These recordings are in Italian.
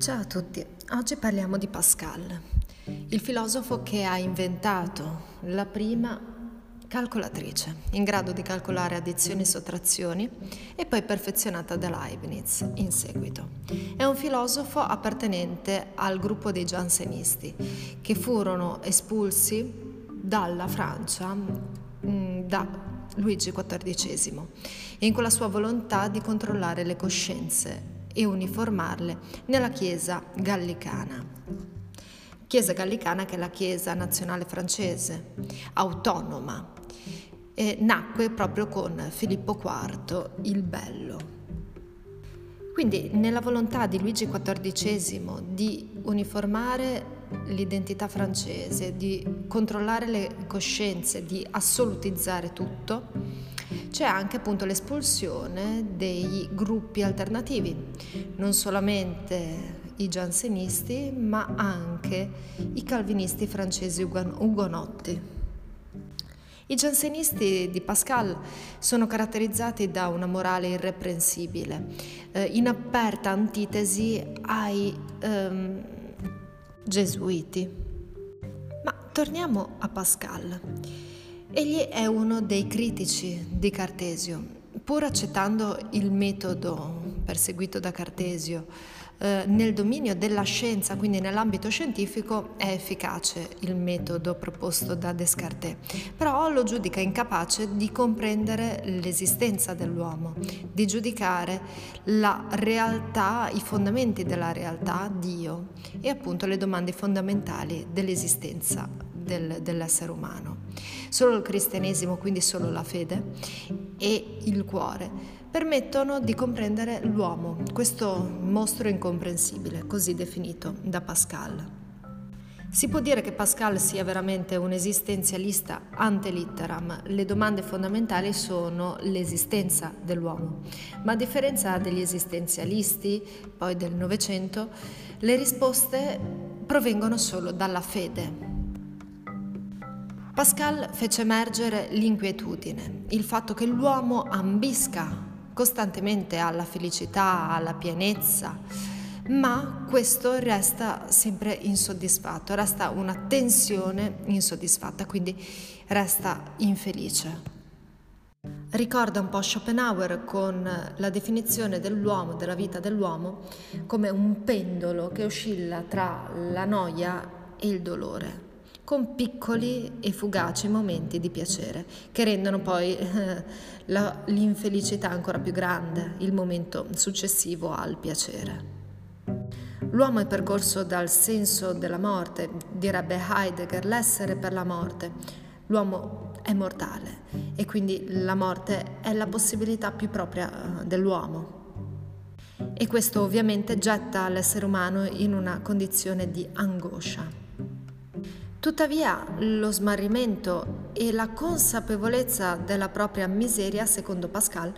Ciao a tutti, oggi parliamo di Pascal, il filosofo che ha inventato la prima calcolatrice, in grado di calcolare addizioni e sottrazioni e poi perfezionata da Leibniz in seguito. È un filosofo appartenente al gruppo dei giansenisti, che furono espulsi dalla Francia mm, da Luigi XIV, in quella sua volontà di controllare le coscienze e uniformarle nella Chiesa gallicana. Chiesa gallicana che è la Chiesa nazionale francese, autonoma, e nacque proprio con Filippo IV il Bello. Quindi nella volontà di Luigi XIV di uniformare l'identità francese, di controllare le coscienze, di assolutizzare tutto, c'è anche appunto l'espulsione dei gruppi alternativi, non solamente i giansenisti, ma anche i calvinisti francesi ugonotti. I giansenisti di Pascal sono caratterizzati da una morale irreprensibile, eh, in aperta antitesi ai ehm, gesuiti. Ma torniamo a Pascal. Egli è uno dei critici di Cartesio, pur accettando il metodo perseguito da Cartesio eh, nel dominio della scienza, quindi nell'ambito scientifico, è efficace il metodo proposto da Descartes, però lo giudica incapace di comprendere l'esistenza dell'uomo, di giudicare la realtà, i fondamenti della realtà, Dio e appunto le domande fondamentali dell'esistenza del, dell'essere umano. Solo il cristianesimo, quindi solo la fede e il cuore, permettono di comprendere l'uomo, questo mostro incomprensibile, così definito da Pascal. Si può dire che Pascal sia veramente un esistenzialista ante litteram. Le domande fondamentali sono l'esistenza dell'uomo, ma a differenza degli esistenzialisti, poi del Novecento, le risposte provengono solo dalla fede, Pascal fece emergere l'inquietudine, il fatto che l'uomo ambisca costantemente alla felicità, alla pienezza, ma questo resta sempre insoddisfatto, resta una tensione insoddisfatta, quindi resta infelice. Ricorda un po' Schopenhauer con la definizione dell'uomo, della vita dell'uomo, come un pendolo che oscilla tra la noia e il dolore con piccoli e fugaci momenti di piacere che rendono poi eh, la, l'infelicità ancora più grande, il momento successivo al piacere. L'uomo è percorso dal senso della morte, direbbe Heidegger, l'essere per la morte. L'uomo è mortale e quindi la morte è la possibilità più propria eh, dell'uomo. E questo ovviamente getta l'essere umano in una condizione di angoscia. Tuttavia lo smarrimento e la consapevolezza della propria miseria, secondo Pascal,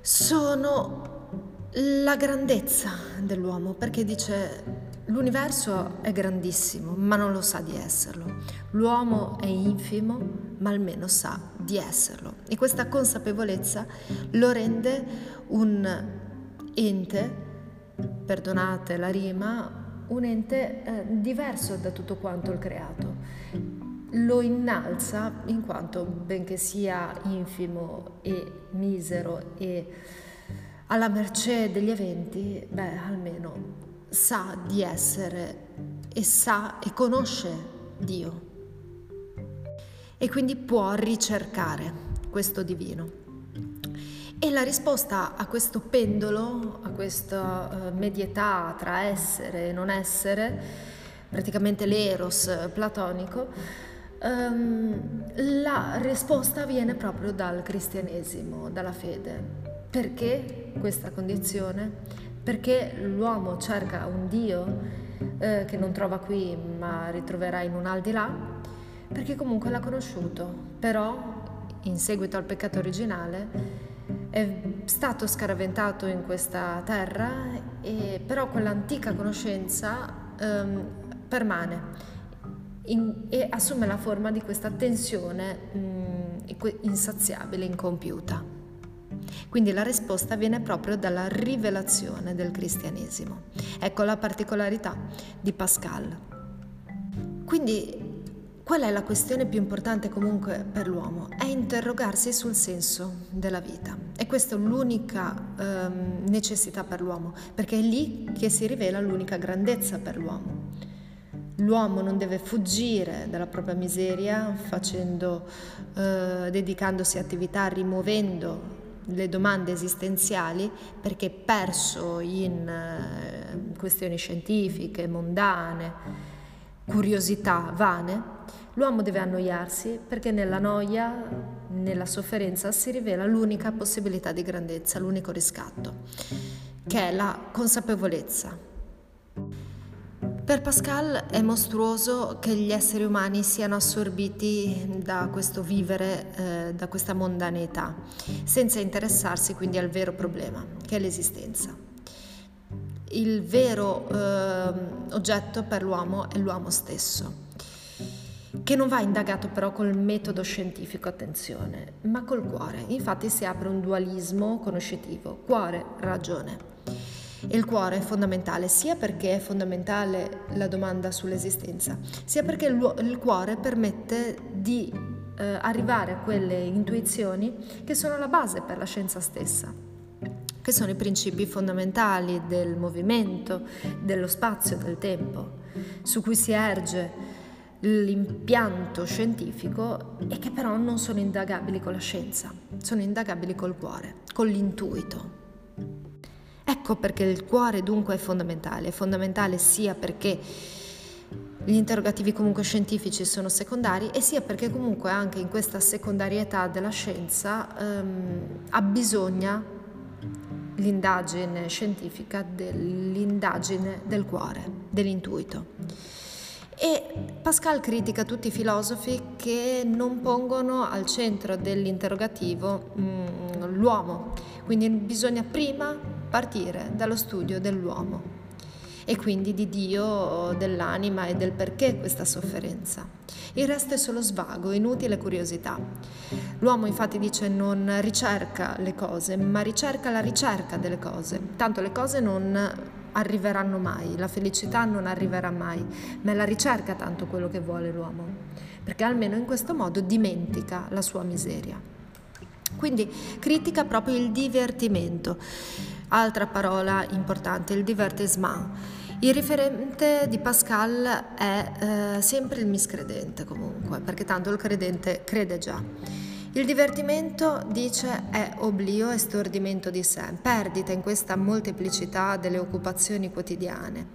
sono la grandezza dell'uomo, perché dice l'universo è grandissimo, ma non lo sa di esserlo. L'uomo è infimo, ma almeno sa di esserlo. E questa consapevolezza lo rende un ente, perdonate la rima, un ente eh, diverso da tutto quanto il creato. Lo innalza in quanto, benché sia infimo e misero e alla mercé degli eventi, beh, almeno sa di essere e sa e conosce Dio. E quindi può ricercare questo divino. E la risposta a questo pendolo, a questa uh, medietà tra essere e non essere, praticamente l'eros platonico, um, la risposta viene proprio dal cristianesimo, dalla fede. Perché questa condizione? Perché l'uomo cerca un Dio eh, che non trova qui ma ritroverà in un aldilà, perché comunque l'ha conosciuto, però in seguito al peccato originale è stato scaraventato in questa terra, e, però quell'antica conoscenza um, permane in, e assume la forma di questa tensione um, insaziabile, incompiuta. Quindi la risposta viene proprio dalla rivelazione del cristianesimo. Ecco la particolarità di Pascal. Quindi qual è la questione più importante comunque per l'uomo? È interrogarsi sul senso della vita. E questa è l'unica ehm, necessità per l'uomo, perché è lì che si rivela l'unica grandezza per l'uomo. L'uomo non deve fuggire dalla propria miseria facendo, eh, dedicandosi a attività, rimuovendo le domande esistenziali perché perso in eh, questioni scientifiche, mondane, curiosità vane, l'uomo deve annoiarsi perché nella noia, nella sofferenza si rivela l'unica possibilità di grandezza, l'unico riscatto, che è la consapevolezza per Pascal è mostruoso che gli esseri umani siano assorbiti da questo vivere, eh, da questa mondanità, senza interessarsi quindi al vero problema, che è l'esistenza. Il vero eh, oggetto per l'uomo è l'uomo stesso, che non va indagato però col metodo scientifico, attenzione, ma col cuore. Infatti si apre un dualismo conoscitivo, cuore, ragione. Il cuore è fondamentale sia perché è fondamentale la domanda sull'esistenza, sia perché il cuore permette di eh, arrivare a quelle intuizioni che sono la base per la scienza stessa, che sono i principi fondamentali del movimento, dello spazio, del tempo, su cui si erge l'impianto scientifico e che però non sono indagabili con la scienza, sono indagabili col cuore, con l'intuito. Ecco perché il cuore dunque è fondamentale, è fondamentale sia perché gli interrogativi comunque scientifici sono secondari e sia perché comunque anche in questa secondarietà della scienza ehm, abbisogna l'indagine scientifica dell'indagine del cuore, dell'intuito. E Pascal critica tutti i filosofi che non pongono al centro dell'interrogativo mh, mm, l'uomo, quindi bisogna prima partire dallo studio dell'uomo e quindi di Dio, dell'anima e del perché questa sofferenza. Il resto è solo svago, inutile curiosità. L'uomo infatti dice non ricerca le cose, ma ricerca la ricerca delle cose. Tanto le cose non arriveranno mai, la felicità non arriverà mai, ma è la ricerca tanto quello che vuole l'uomo, perché almeno in questo modo dimentica la sua miseria. Quindi critica proprio il divertimento. Altra parola importante, il divertissement. Il riferente di Pascal è eh, sempre il miscredente comunque, perché tanto il credente crede già. Il divertimento, dice, è oblio e stordimento di sé, perdita in questa molteplicità delle occupazioni quotidiane.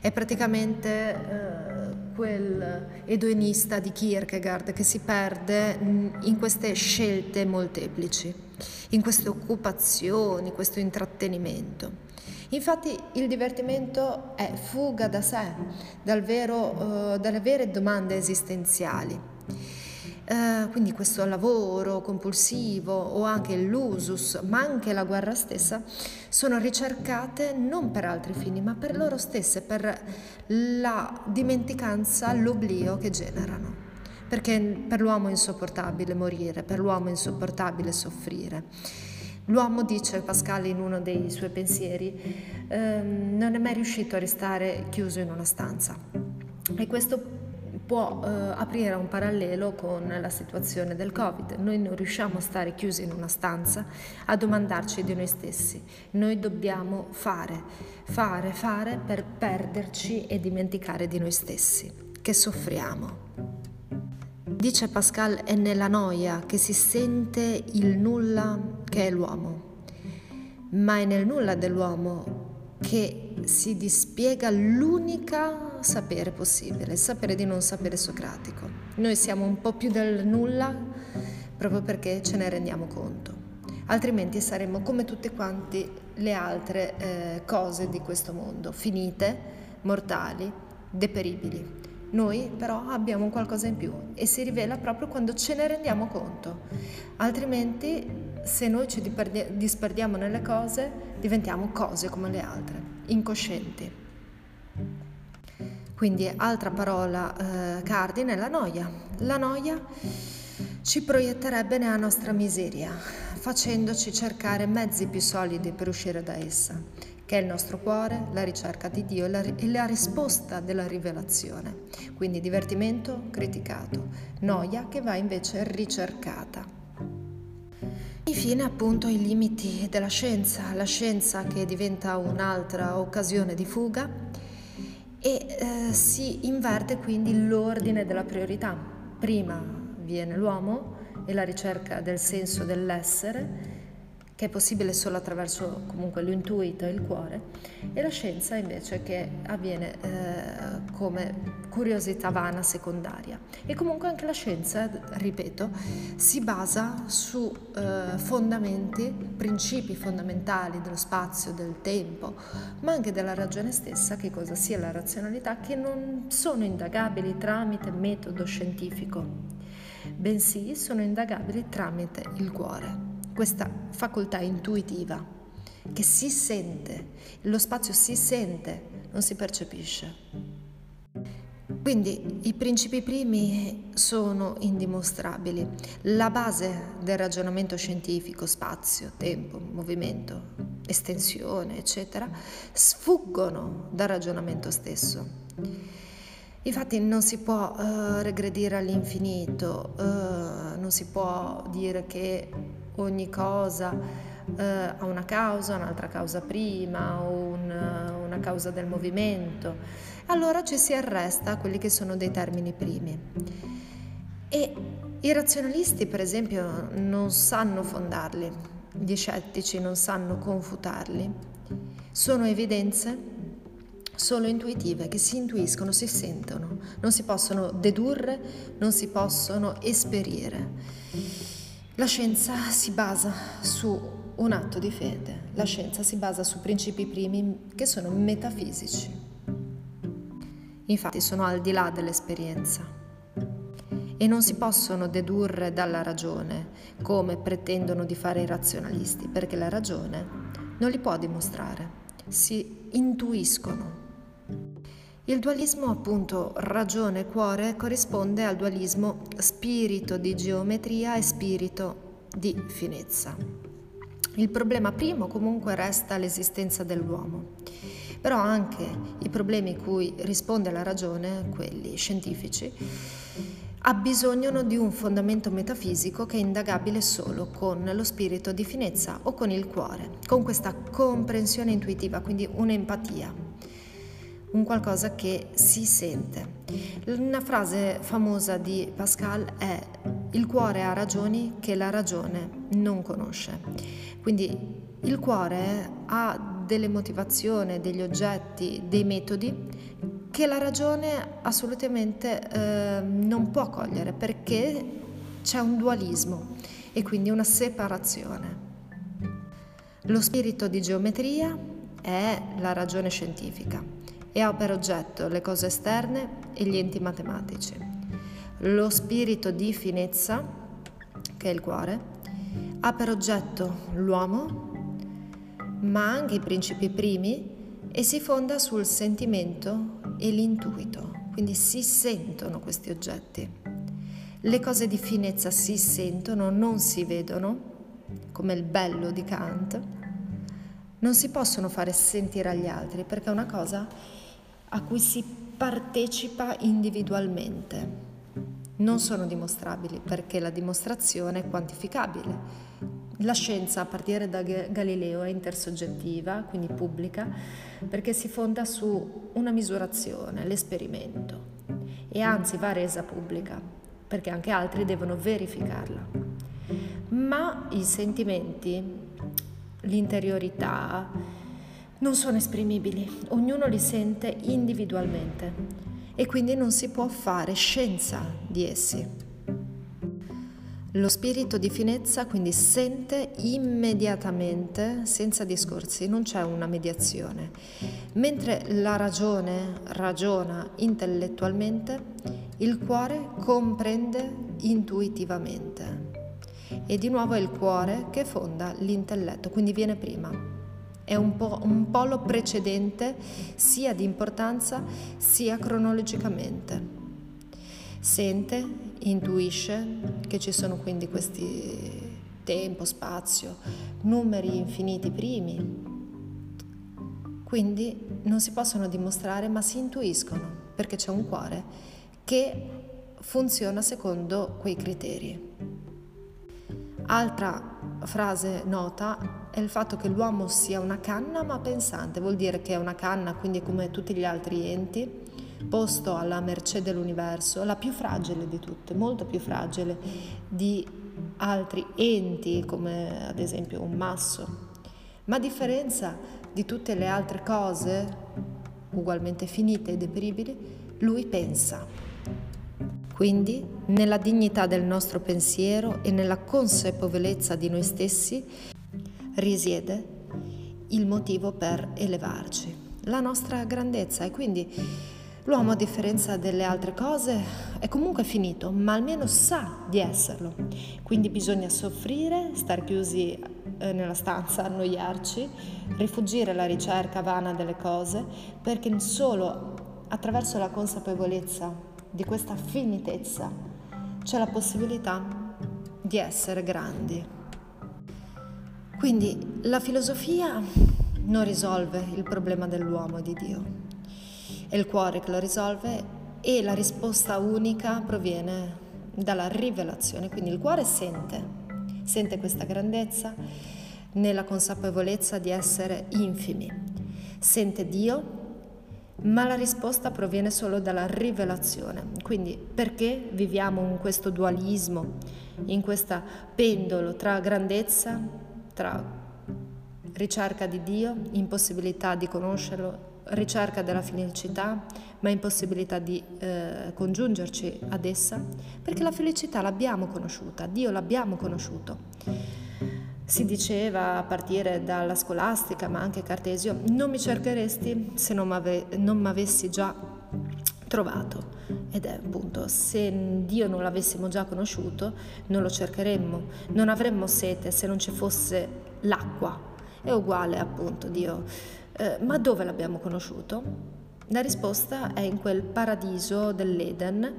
È praticamente eh, quel edonista di Kierkegaard che si perde in queste scelte molteplici, in queste occupazioni, questo intrattenimento. Infatti il divertimento è fuga da sé, dal vero, uh, dalle vere domande esistenziali. Uh, quindi questo lavoro compulsivo o anche l'usus, ma anche la guerra stessa, sono ricercate non per altri fini, ma per loro stesse, per la dimenticanza, l'oblio che generano. Perché per l'uomo è insopportabile morire, per l'uomo è insopportabile soffrire. L'uomo, dice Pascal in uno dei suoi pensieri, ehm, non è mai riuscito a restare chiuso in una stanza. E questo può eh, aprire un parallelo con la situazione del Covid. Noi non riusciamo a stare chiusi in una stanza a domandarci di noi stessi. Noi dobbiamo fare, fare, fare per perderci e dimenticare di noi stessi, che soffriamo. Dice Pascal, è nella noia che si sente il nulla che è l'uomo, ma è nel nulla dell'uomo che si dispiega l'unica sapere possibile, il sapere di non sapere socratico. Noi siamo un po' più del nulla proprio perché ce ne rendiamo conto, altrimenti saremmo come tutte quante le altre eh, cose di questo mondo, finite, mortali, deperibili. Noi però abbiamo qualcosa in più e si rivela proprio quando ce ne rendiamo conto, altrimenti se noi ci disperdiamo nelle cose, diventiamo cose come le altre, incoscienti. Quindi altra parola eh, cardine è la noia. La noia ci proietterebbe nella nostra miseria, facendoci cercare mezzi più solidi per uscire da essa, che è il nostro cuore, la ricerca di Dio e la, e la risposta della rivelazione. Quindi divertimento criticato, noia che va invece ricercata. Infine appunto i limiti della scienza, la scienza che diventa un'altra occasione di fuga e eh, si inverte quindi l'ordine della priorità. Prima viene l'uomo e la ricerca del senso dell'essere che è possibile solo attraverso comunque l'intuito e il cuore, e la scienza invece che avviene eh, come curiosità vana secondaria. E comunque anche la scienza, ripeto, si basa su eh, fondamenti, principi fondamentali dello spazio, del tempo, ma anche della ragione stessa, che cosa sia la razionalità, che non sono indagabili tramite metodo scientifico, bensì sono indagabili tramite il cuore questa facoltà intuitiva che si sente, lo spazio si sente, non si percepisce. Quindi i principi primi sono indimostrabili. La base del ragionamento scientifico, spazio, tempo, movimento, estensione, eccetera, sfuggono dal ragionamento stesso. Infatti non si può uh, regredire all'infinito, uh, non si può dire che ogni cosa eh, ha una causa, un'altra causa prima, un, una causa del movimento. Allora ci si arresta a quelli che sono dei termini primi. E i razionalisti, per esempio, non sanno fondarli, gli scettici non sanno confutarli. Sono evidenze solo intuitive che si intuiscono, si sentono, non si possono dedurre, non si possono esperire. La scienza si basa su un atto di fede, la scienza si basa su principi primi che sono metafisici. Infatti sono al di là dell'esperienza. E non si possono dedurre dalla ragione come pretendono di fare i razionalisti, perché la ragione non li può dimostrare, si intuiscono il dualismo appunto ragione-cuore corrisponde al dualismo spirito di geometria e spirito di finezza. Il problema primo comunque resta l'esistenza dell'uomo, però anche i problemi cui risponde la ragione, quelli scientifici, abbisognano di un fondamento metafisico che è indagabile solo con lo spirito di finezza o con il cuore, con questa comprensione intuitiva, quindi un'empatia un qualcosa che si sente. Una frase famosa di Pascal è il cuore ha ragioni che la ragione non conosce. Quindi il cuore ha delle motivazioni, degli oggetti, dei metodi che la ragione assolutamente eh, non può cogliere perché c'è un dualismo e quindi una separazione. Lo spirito di geometria è la ragione scientifica e ha per oggetto le cose esterne e gli enti matematici. Lo spirito di finezza, che è il cuore, ha per oggetto l'uomo, ma anche i principi primi e si fonda sul sentimento e l'intuito, quindi si sentono questi oggetti. Le cose di finezza si sentono, non si vedono, come il bello di Kant, non si possono fare sentire agli altri perché è una cosa a cui si partecipa individualmente. Non sono dimostrabili perché la dimostrazione è quantificabile. La scienza a partire da Galileo è intersoggettiva, quindi pubblica, perché si fonda su una misurazione, l'esperimento, e anzi va resa pubblica, perché anche altri devono verificarla. Ma i sentimenti, l'interiorità, non sono esprimibili, ognuno li sente individualmente e quindi non si può fare scienza di essi. Lo spirito di finezza quindi sente immediatamente, senza discorsi, non c'è una mediazione, mentre la ragione ragiona intellettualmente, il cuore comprende intuitivamente. E di nuovo è il cuore che fonda l'intelletto, quindi viene prima è un, po', un polo precedente sia di importanza sia cronologicamente. Sente, intuisce che ci sono quindi questi tempo, spazio, numeri infiniti primi. Quindi non si possono dimostrare ma si intuiscono perché c'è un cuore che funziona secondo quei criteri. Altra frase nota è il fatto che l'uomo sia una canna ma pensante, vuol dire che è una canna, quindi come tutti gli altri enti, posto alla mercé dell'universo, la più fragile di tutte, molto più fragile di altri enti come ad esempio un masso. Ma a differenza di tutte le altre cose, ugualmente finite e deperibili, lui pensa. Quindi, nella dignità del nostro pensiero e nella consapevolezza di noi stessi risiede il motivo per elevarci, la nostra grandezza e quindi l'uomo a differenza delle altre cose è comunque finito, ma almeno sa di esserlo. Quindi bisogna soffrire, star chiusi eh, nella stanza, annoiarci, rifugire la ricerca vana delle cose, perché solo attraverso la consapevolezza di questa finitezza c'è la possibilità di essere grandi. Quindi la filosofia non risolve il problema dell'uomo e di Dio, è il cuore che lo risolve e la risposta unica proviene dalla rivelazione, quindi il cuore sente, sente questa grandezza nella consapevolezza di essere infimi, sente Dio ma la risposta proviene solo dalla rivelazione. Quindi perché viviamo in questo dualismo, in questo pendolo tra grandezza, tra ricerca di Dio, impossibilità di conoscerlo, ricerca della felicità, ma impossibilità di eh, congiungerci ad essa? Perché la felicità l'abbiamo conosciuta, Dio l'abbiamo conosciuto. Si diceva a partire dalla scolastica, ma anche Cartesio, non mi cercheresti se non mi avessi già trovato. Ed è appunto, se Dio non l'avessimo già conosciuto, non lo cercheremmo, non avremmo sete se non ci fosse l'acqua. È uguale appunto Dio. Eh, ma dove l'abbiamo conosciuto? La risposta è in quel paradiso dell'Eden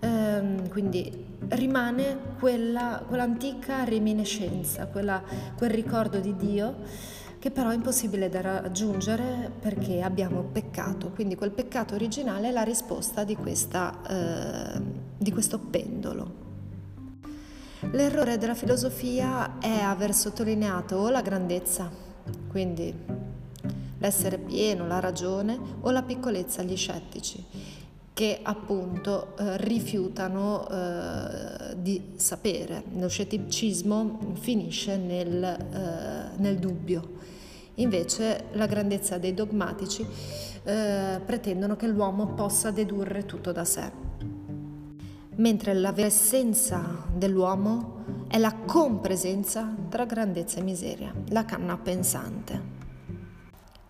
ehm, quindi rimane quella, quell'antica reminiscenza, quella, quel ricordo di Dio che però è impossibile da raggiungere perché abbiamo peccato, quindi quel peccato originale è la risposta di, questa, eh, di questo pendolo. L'errore della filosofia è aver sottolineato o la grandezza, quindi l'essere pieno, la ragione, o la piccolezza, gli scettici che appunto eh, rifiutano eh, di sapere. Lo scetticismo finisce nel, eh, nel, dubbio. Invece la grandezza dei dogmatici eh, pretendono che l'uomo possa dedurre tutto da sé. Mentre la vera essenza dell'uomo è la compresenza tra grandezza e miseria, la canna pensante.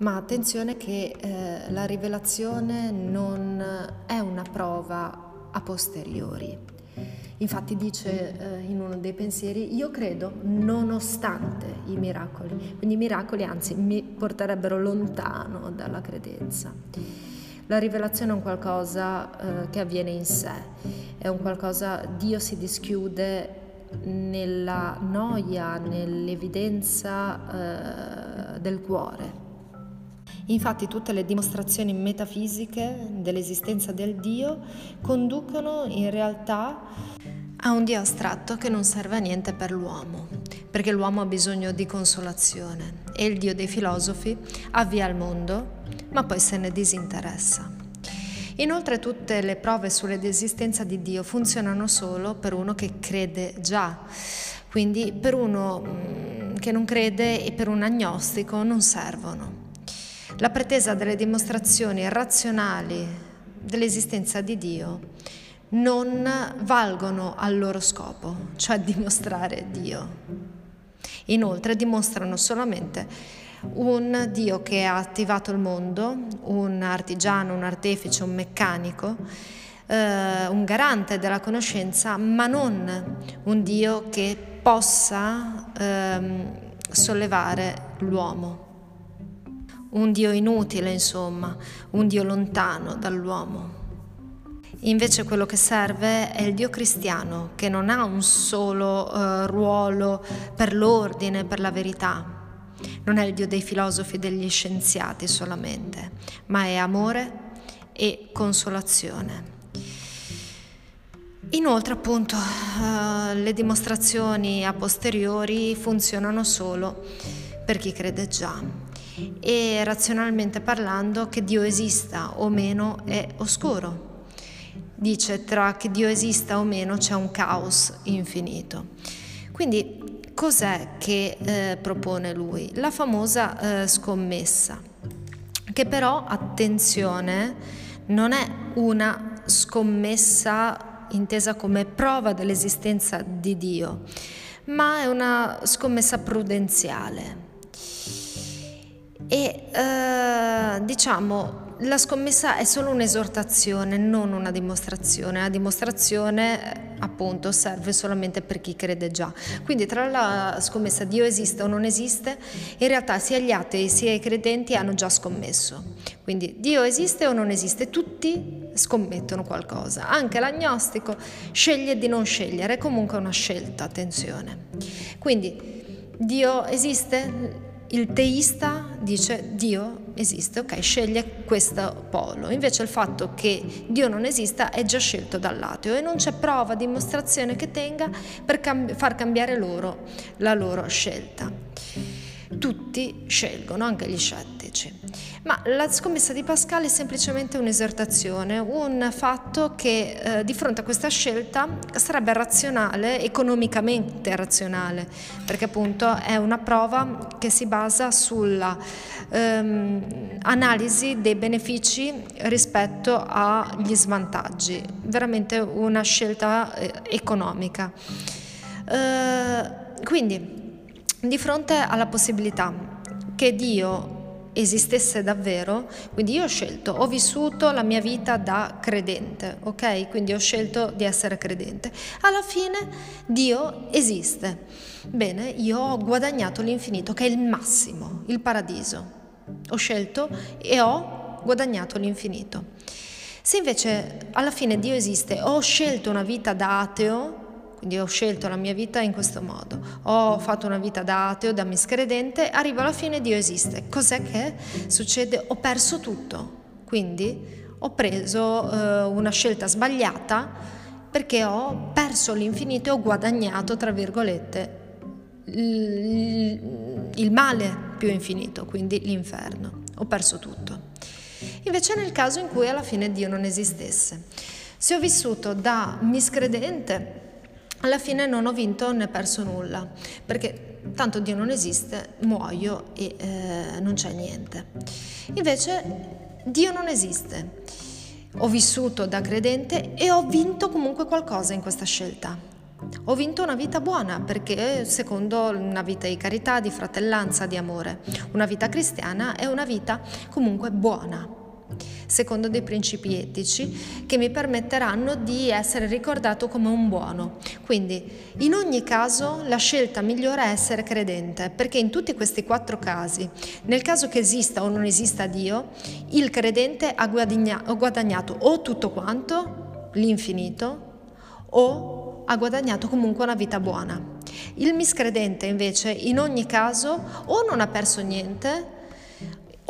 Ma attenzione che eh, la rivelazione non è una prova a posteriori. Infatti dice eh, in uno dei pensieri, io credo nonostante i miracoli. Quindi i miracoli anzi mi porterebbero lontano dalla credenza. La rivelazione è un qualcosa eh, che avviene in sé, è un qualcosa, Dio si dischiude nella noia, nell'evidenza eh, del cuore. Infatti tutte le dimostrazioni metafisiche dell'esistenza del Dio conducono in realtà a un Dio astratto che non serve a niente per l'uomo, perché l'uomo ha bisogno di consolazione e il Dio dei filosofi avvia il mondo, ma poi se ne disinteressa. Inoltre tutte le prove sull'esistenza di Dio funzionano solo per uno che crede già, quindi per uno mm, che non crede e per un agnostico non servono. La pretesa delle dimostrazioni razionali dell'esistenza di Dio non valgono al loro scopo, cioè dimostrare Dio. Inoltre dimostrano solamente un Dio che ha attivato il mondo, un artigiano, un artefice, un meccanico, eh, un garante della conoscenza, ma non un Dio che possa eh, sollevare l'uomo un Dio inutile, insomma, un Dio lontano dall'uomo. Invece quello che serve è il Dio cristiano, che non ha un solo uh, ruolo per l'ordine, per la verità. Non è il Dio dei filosofi e degli scienziati solamente, ma è amore e consolazione. Inoltre, appunto, uh, le dimostrazioni a posteriori funzionano solo per chi crede già. E razionalmente parlando, che Dio esista o meno è oscuro. Dice tra che Dio esista o meno c'è un caos infinito. Quindi cos'è che eh, propone lui? La famosa eh, scommessa, che però, attenzione, non è una scommessa intesa come prova dell'esistenza di Dio, ma è una scommessa prudenziale. E eh, diciamo la scommessa è solo un'esortazione, non una dimostrazione. La dimostrazione, appunto, serve solamente per chi crede già. Quindi, tra la scommessa Dio esiste o non esiste, in realtà sia gli atei sia i credenti hanno già scommesso. Quindi, Dio esiste o non esiste, tutti scommettono qualcosa. Anche l'agnostico sceglie di non scegliere, è comunque una scelta, attenzione. Quindi, Dio esiste? Il teista dice Dio esiste, ok, sceglie questo polo. Invece il fatto che Dio non esista è già scelto dall'ateo e non c'è prova, dimostrazione che tenga per cambi- far cambiare loro la loro scelta. Tutti scelgono, anche gli scettici. Ma la scommessa di Pascal è semplicemente un'esortazione, un fatto che eh, di fronte a questa scelta sarebbe razionale, economicamente razionale, perché appunto è una prova che si basa sulla ehm, analisi dei benefici rispetto agli svantaggi, veramente una scelta eh, economica. Eh, quindi, di fronte alla possibilità che Dio esistesse davvero, quindi io ho scelto, ho vissuto la mia vita da credente, ok? Quindi ho scelto di essere credente. Alla fine Dio esiste. Bene, io ho guadagnato l'infinito, che è il massimo, il paradiso. Ho scelto e ho guadagnato l'infinito. Se invece alla fine Dio esiste, ho scelto una vita da ateo, quindi ho scelto la mia vita in questo modo, ho fatto una vita da ateo, da miscredente, arrivo alla fine Dio esiste. Cos'è che succede? Ho perso tutto. Quindi ho preso eh, una scelta sbagliata perché ho perso l'infinito e ho guadagnato, tra virgolette, il, il male più infinito, quindi l'inferno. Ho perso tutto. Invece nel caso in cui alla fine Dio non esistesse. Se ho vissuto da miscredente, alla fine non ho vinto né perso nulla, perché tanto Dio non esiste, muoio e eh, non c'è niente. Invece Dio non esiste. Ho vissuto da credente e ho vinto comunque qualcosa in questa scelta. Ho vinto una vita buona perché secondo una vita di carità, di fratellanza, di amore. Una vita cristiana è una vita comunque buona secondo dei principi etici che mi permetteranno di essere ricordato come un buono. Quindi in ogni caso la scelta migliore è essere credente, perché in tutti questi quattro casi, nel caso che esista o non esista Dio, il credente ha guadagnato o tutto quanto, l'infinito, o ha guadagnato comunque una vita buona. Il miscredente invece in ogni caso o non ha perso niente,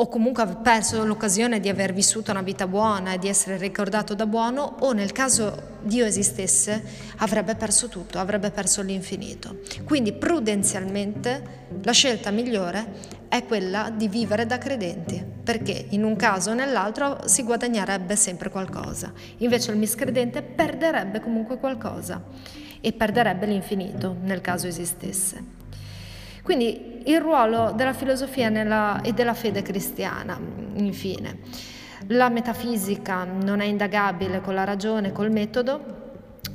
o comunque ha perso l'occasione di aver vissuto una vita buona e di essere ricordato da buono, o nel caso Dio esistesse, avrebbe perso tutto, avrebbe perso l'infinito. Quindi prudenzialmente la scelta migliore è quella di vivere da credenti, perché in un caso o nell'altro si guadagnerebbe sempre qualcosa, invece il miscredente perderebbe comunque qualcosa e perderebbe l'infinito nel caso esistesse. Quindi il ruolo della filosofia nella, e della fede cristiana, infine. La metafisica non è indagabile con la ragione, col metodo,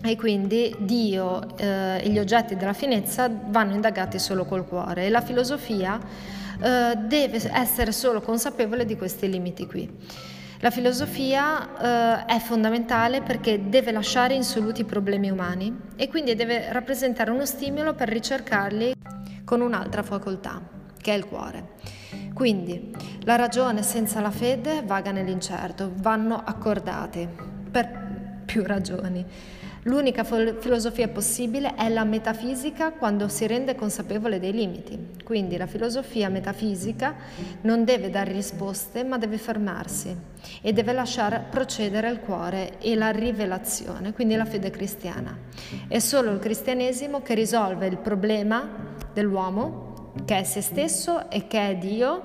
e quindi Dio eh, e gli oggetti della finezza vanno indagati solo col cuore e la filosofia eh, deve essere solo consapevole di questi limiti qui. La filosofia eh, è fondamentale perché deve lasciare insoluti i problemi umani e quindi deve rappresentare uno stimolo per ricercarli con un'altra facoltà, che è il cuore. Quindi la ragione senza la fede vaga nell'incerto, vanno accordati per più ragioni. L'unica filosofia possibile è la metafisica quando si rende consapevole dei limiti. Quindi la filosofia metafisica non deve dare risposte, ma deve fermarsi e deve lasciare procedere il cuore e la rivelazione, quindi la fede cristiana. È solo il cristianesimo che risolve il problema dell'uomo, che è se stesso e che è Dio,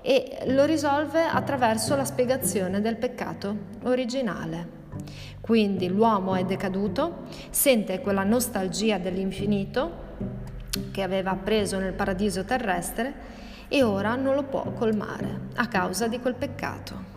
e lo risolve attraverso la spiegazione del peccato originale. Quindi l'uomo è decaduto, sente quella nostalgia dell'infinito che aveva preso nel paradiso terrestre e ora non lo può colmare a causa di quel peccato.